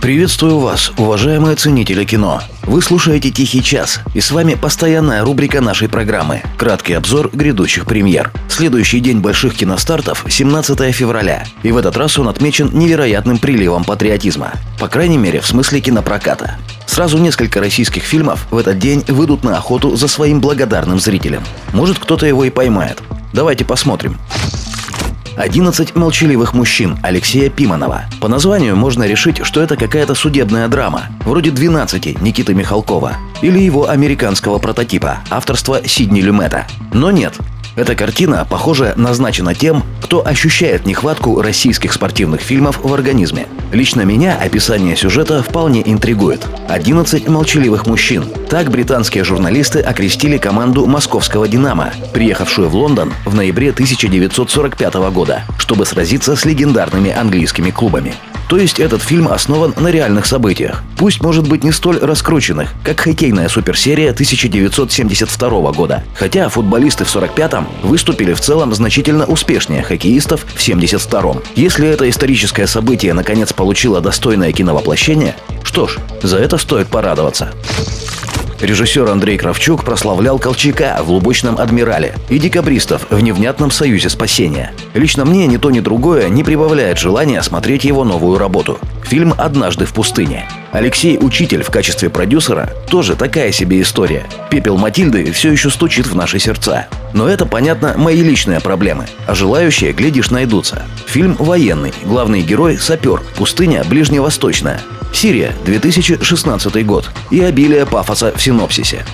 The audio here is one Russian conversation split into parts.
Приветствую вас, уважаемые ценители кино. Вы слушаете «Тихий час», и с вами постоянная рубрика нашей программы – краткий обзор грядущих премьер. Следующий день больших киностартов – 17 февраля, и в этот раз он отмечен невероятным приливом патриотизма. По крайней мере, в смысле кинопроката. Сразу несколько российских фильмов в этот день выйдут на охоту за своим благодарным зрителям. Может, кто-то его и поймает. Давайте посмотрим. 11 молчаливых мужчин Алексея Пиманова. По названию можно решить, что это какая-то судебная драма, вроде 12 Никиты Михалкова или его американского прототипа, авторства Сидни Люмета. Но нет, эта картина, похоже, назначена тем, кто ощущает нехватку российских спортивных фильмов в организме. Лично меня описание сюжета вполне интригует. 11 молчаливых мужчин. Так британские журналисты окрестили команду московского «Динамо», приехавшую в Лондон в ноябре 1945 года, чтобы сразиться с легендарными английскими клубами. То есть этот фильм основан на реальных событиях. Пусть может быть не столь раскрученных, как хоккейная суперсерия 1972 года. Хотя футболисты в 45-м выступили в целом значительно успешнее хоккеистов в 72-м. Если это историческое событие наконец получило достойное киновоплощение, что ж, за это стоит порадоваться. Режиссер Андрей Кравчук прославлял Колчака в «Лубочном адмирале» и декабристов в «Невнятном союзе спасения». Лично мне ни то ни другое не прибавляет желания смотреть его новую работу. Фильм «Однажды в пустыне». Алексей Учитель в качестве продюсера тоже такая себе история. Пепел Матильды все еще стучит в наши сердца. Но это, понятно, мои личные проблемы. А желающие, глядишь, найдутся. Фильм военный. Главный герой – сапер. Пустыня ближневосточная. Сирия, 2016 год. И обилие пафоса в синопсисе.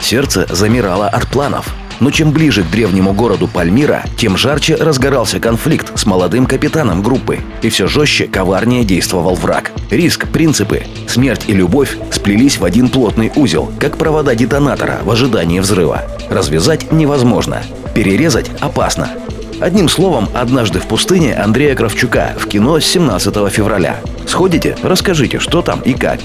Сердце замирало от планов. Но чем ближе к древнему городу Пальмира, тем жарче разгорался конфликт с молодым капитаном группы. И все жестче, коварнее действовал враг. Риск, принципы, смерть и любовь сплелись в один плотный узел, как провода детонатора в ожидании взрыва. Развязать невозможно. Перерезать опасно. Одним словом, «Однажды в пустыне» Андрея Кравчука в кино с 17 февраля. Сходите, расскажите, что там и как.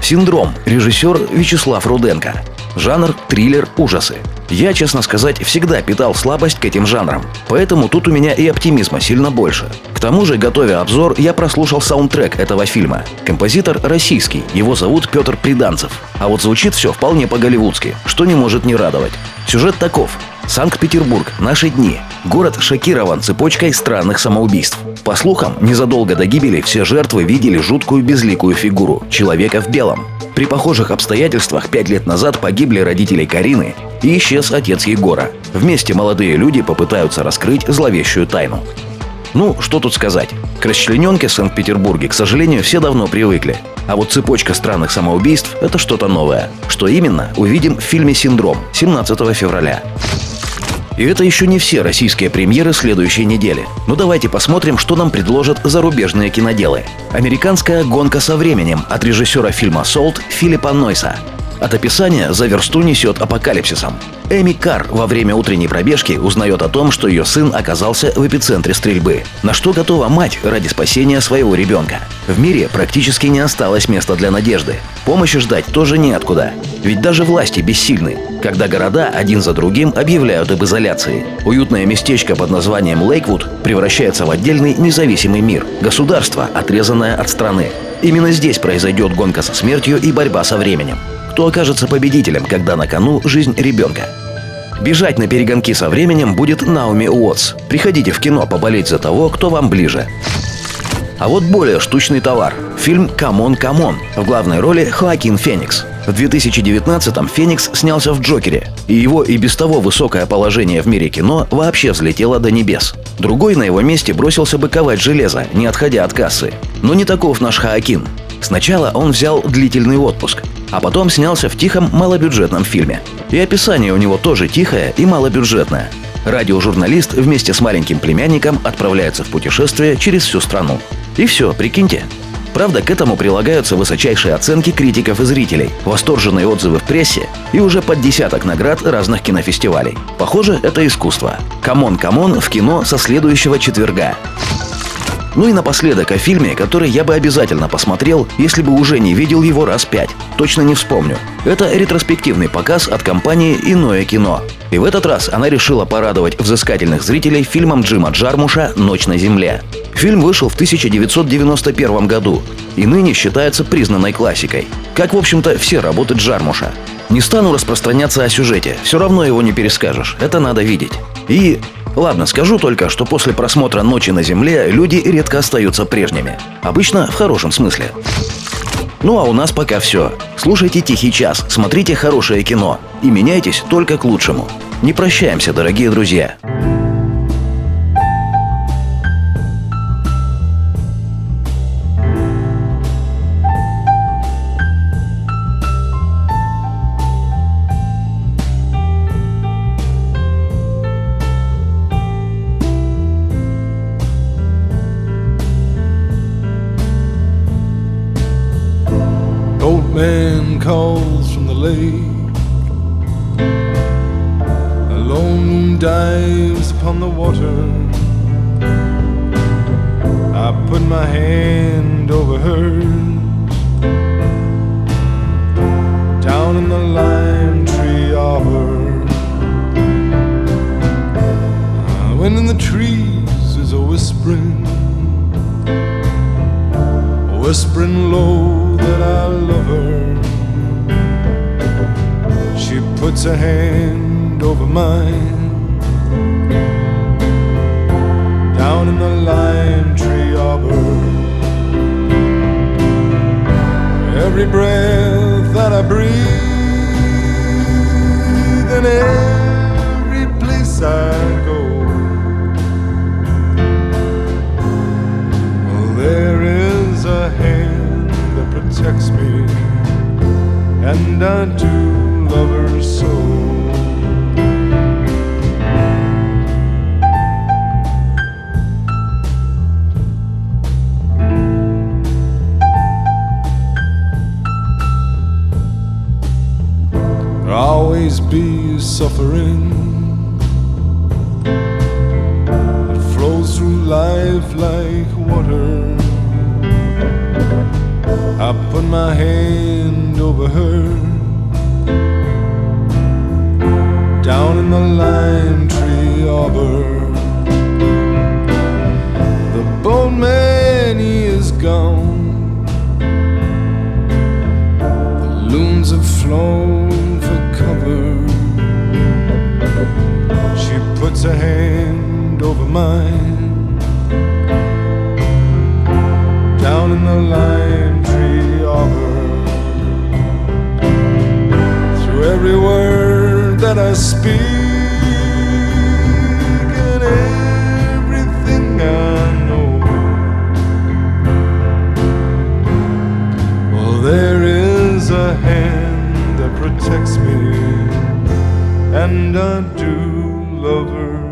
«Синдром» режиссер Вячеслав Руденко. Жанр – триллер, ужасы. Я, честно сказать, всегда питал слабость к этим жанрам, поэтому тут у меня и оптимизма сильно больше. К тому же, готовя обзор, я прослушал саундтрек этого фильма. Композитор российский, его зовут Петр Приданцев. А вот звучит все вполне по-голливудски, что не может не радовать. Сюжет таков. Санкт-Петербург. Наши дни. Город шокирован цепочкой странных самоубийств. По слухам, незадолго до гибели все жертвы видели жуткую безликую фигуру – человека в белом. При похожих обстоятельствах пять лет назад погибли родители Карины и исчез отец Егора. Вместе молодые люди попытаются раскрыть зловещую тайну. Ну, что тут сказать. К расчлененке в Санкт-Петербурге, к сожалению, все давно привыкли. А вот цепочка странных самоубийств – это что-то новое. Что именно, увидим в фильме «Синдром» 17 февраля. И это еще не все российские премьеры следующей недели. Ну давайте посмотрим, что нам предложат зарубежные киноделы. Американская «Гонка со временем» от режиссера фильма «Солт» Филиппа Нойса. От описания за версту несет апокалипсисом. Эми Кар во время утренней пробежки узнает о том, что ее сын оказался в эпицентре стрельбы. На что готова мать ради спасения своего ребенка. В мире практически не осталось места для надежды. Помощи ждать тоже неоткуда. Ведь даже власти бессильны, когда города один за другим объявляют об изоляции. Уютное местечко под названием Лейквуд превращается в отдельный независимый мир. Государство, отрезанное от страны. Именно здесь произойдет гонка со смертью и борьба со временем кто окажется победителем, когда на кону жизнь ребенка. Бежать наперегонки со временем будет Наоми Уоттс. Приходите в кино поболеть за того, кто вам ближе. А вот более штучный товар. Фильм «C'mon C'mon». В главной роли Хоакин Феникс. В 2019-м Феникс снялся в «Джокере», и его и без того высокое положение в мире кино вообще взлетело до небес. Другой на его месте бросился бы ковать железо, не отходя от кассы. Но не таков наш Хоакин. Сначала он взял длительный отпуск, а потом снялся в тихом малобюджетном фильме. И описание у него тоже тихое и малобюджетное. Радиожурналист вместе с маленьким племянником отправляется в путешествие через всю страну. И все, прикиньте. Правда, к этому прилагаются высочайшие оценки критиков и зрителей, восторженные отзывы в прессе и уже под десяток наград разных кинофестивалей. Похоже, это искусство. C'mon C'mon в кино со следующего четверга. Ну и напоследок о фильме, который я бы обязательно посмотрел, если бы уже не видел его раз пять. Точно не вспомню. Это ретроспективный показ от компании «Иное кино». И в этот раз она решила порадовать взыскательных зрителей фильмом Джима Джармуша «Ночь на земле». Фильм вышел в 1991 году и ныне считается признанной классикой. Как, в общем-то, все работы Джармуша. Не стану распространяться о сюжете, все равно его не перескажешь, это надо видеть. И Ладно, скажу только, что после просмотра «Ночи на земле» люди редко остаются прежними. Обычно в хорошем смысле. Ну а у нас пока все. Слушайте «Тихий час», смотрите хорошее кино и меняйтесь только к лучшему. Не прощаемся, дорогие друзья. Moon dives upon the water. I put my hand over hers. Down in the lime tree arbor. When in the trees is a whispering, whispering low that I love her. She puts a hand over mine down in the lime tree arbor. Every breath that I breathe and every place I go. Well, there is a hand that protects me, and I be suffering. It flows through life like water. I put my hand over her down in the lime tree arbor. The boatman, he is gone. The loons have flown mine down in the lime tree arbor. through every word that I speak and everything I know. Well, there is a hand that protects me, and I do love her.